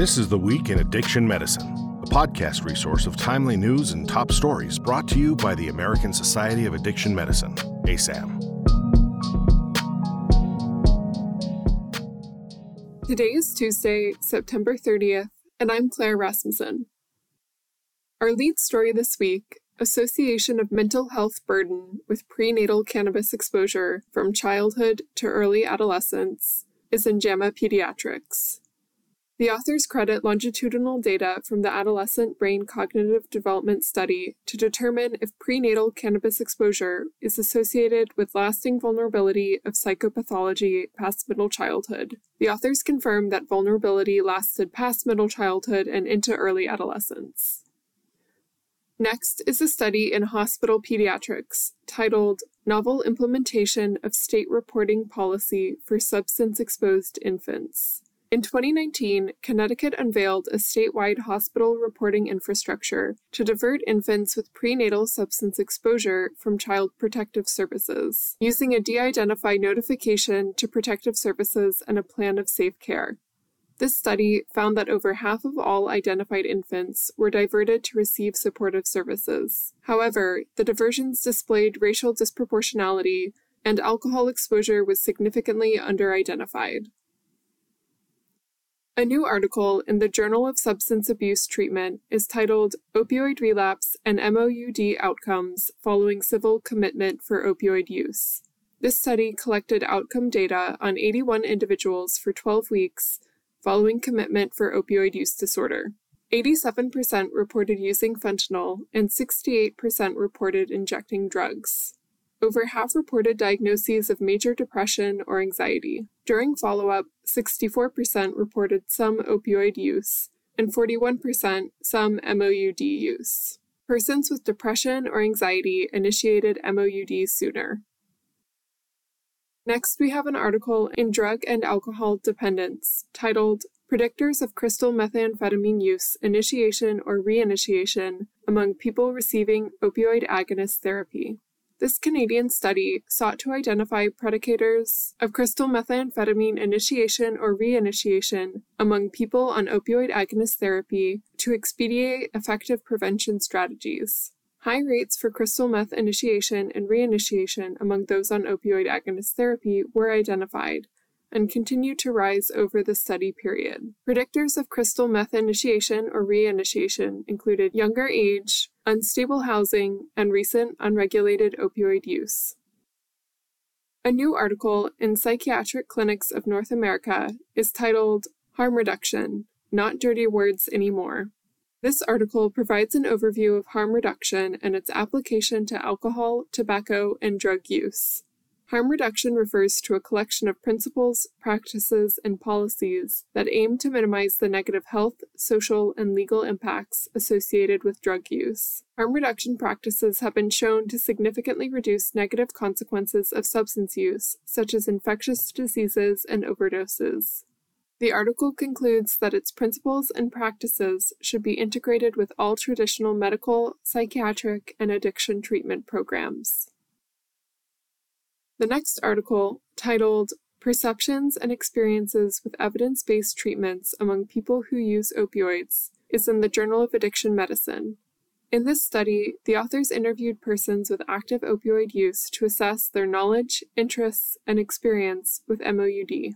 This is The Week in Addiction Medicine, a podcast resource of timely news and top stories brought to you by the American Society of Addiction Medicine, ASAM. Today is Tuesday, September 30th, and I'm Claire Rasmussen. Our lead story this week Association of Mental Health Burden with Prenatal Cannabis Exposure from Childhood to Early Adolescence is in JAMA Pediatrics. The authors credit longitudinal data from the Adolescent Brain Cognitive Development Study to determine if prenatal cannabis exposure is associated with lasting vulnerability of psychopathology past middle childhood. The authors confirm that vulnerability lasted past middle childhood and into early adolescence. Next is a study in hospital pediatrics titled Novel Implementation of State Reporting Policy for Substance Exposed Infants. In 2019, Connecticut unveiled a statewide hospital reporting infrastructure to divert infants with prenatal substance exposure from Child Protective Services, using a de identify notification to Protective Services and a plan of safe care. This study found that over half of all identified infants were diverted to receive supportive services. However, the diversions displayed racial disproportionality, and alcohol exposure was significantly underidentified. A new article in the Journal of Substance Abuse Treatment is titled Opioid Relapse and MOUD Outcomes Following Civil Commitment for Opioid Use. This study collected outcome data on 81 individuals for 12 weeks following commitment for opioid use disorder. 87% reported using fentanyl and 68% reported injecting drugs. Over half reported diagnoses of major depression or anxiety. During follow up, 64% reported some opioid use, and 41% some MOUD use. Persons with depression or anxiety initiated MOUD sooner. Next, we have an article in Drug and Alcohol Dependence titled Predictors of Crystal Methamphetamine Use Initiation or Reinitiation Among People Receiving Opioid Agonist Therapy. This Canadian study sought to identify predicators of crystal methamphetamine initiation or reinitiation among people on opioid agonist therapy to expedite effective prevention strategies. High rates for crystal meth initiation and reinitiation among those on opioid agonist therapy were identified, and continued to rise over the study period. Predictors of crystal meth initiation or reinitiation included younger age, unstable housing, and recent unregulated opioid use. A new article in Psychiatric Clinics of North America is titled Harm Reduction Not Dirty Words Anymore. This article provides an overview of harm reduction and its application to alcohol, tobacco, and drug use. Harm reduction refers to a collection of principles, practices, and policies that aim to minimize the negative health, social, and legal impacts associated with drug use. Harm reduction practices have been shown to significantly reduce negative consequences of substance use, such as infectious diseases and overdoses. The article concludes that its principles and practices should be integrated with all traditional medical, psychiatric, and addiction treatment programs. The next article, titled Perceptions and Experiences with Evidence Based Treatments Among People Who Use Opioids, is in the Journal of Addiction Medicine. In this study, the authors interviewed persons with active opioid use to assess their knowledge, interests, and experience with MOUD.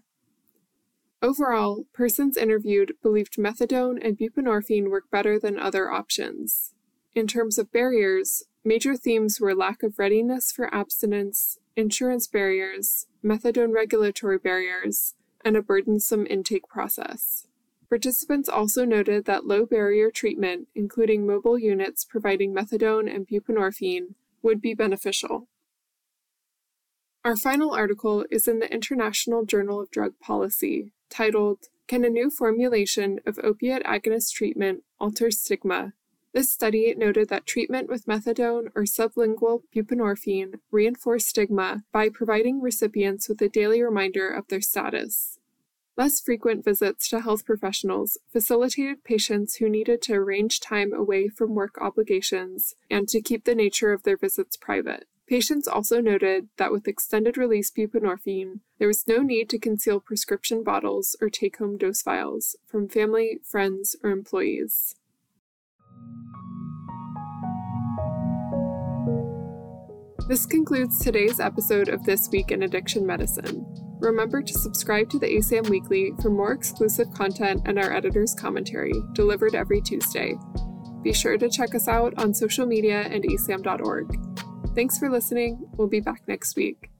Overall, persons interviewed believed methadone and buprenorphine work better than other options. In terms of barriers, major themes were lack of readiness for abstinence, insurance barriers, methadone regulatory barriers, and a burdensome intake process. Participants also noted that low barrier treatment, including mobile units providing methadone and buprenorphine, would be beneficial. Our final article is in the International Journal of Drug Policy, titled Can a New Formulation of Opiate Agonist Treatment Alter Stigma this study noted that treatment with methadone or sublingual buprenorphine reinforced stigma by providing recipients with a daily reminder of their status. Less frequent visits to health professionals facilitated patients who needed to arrange time away from work obligations and to keep the nature of their visits private. Patients also noted that with extended release buprenorphine, there was no need to conceal prescription bottles or take home dose vials from family, friends, or employees. This concludes today's episode of This Week in Addiction Medicine. Remember to subscribe to the ASAM Weekly for more exclusive content and our editor's commentary, delivered every Tuesday. Be sure to check us out on social media and asam.org. Thanks for listening. We'll be back next week.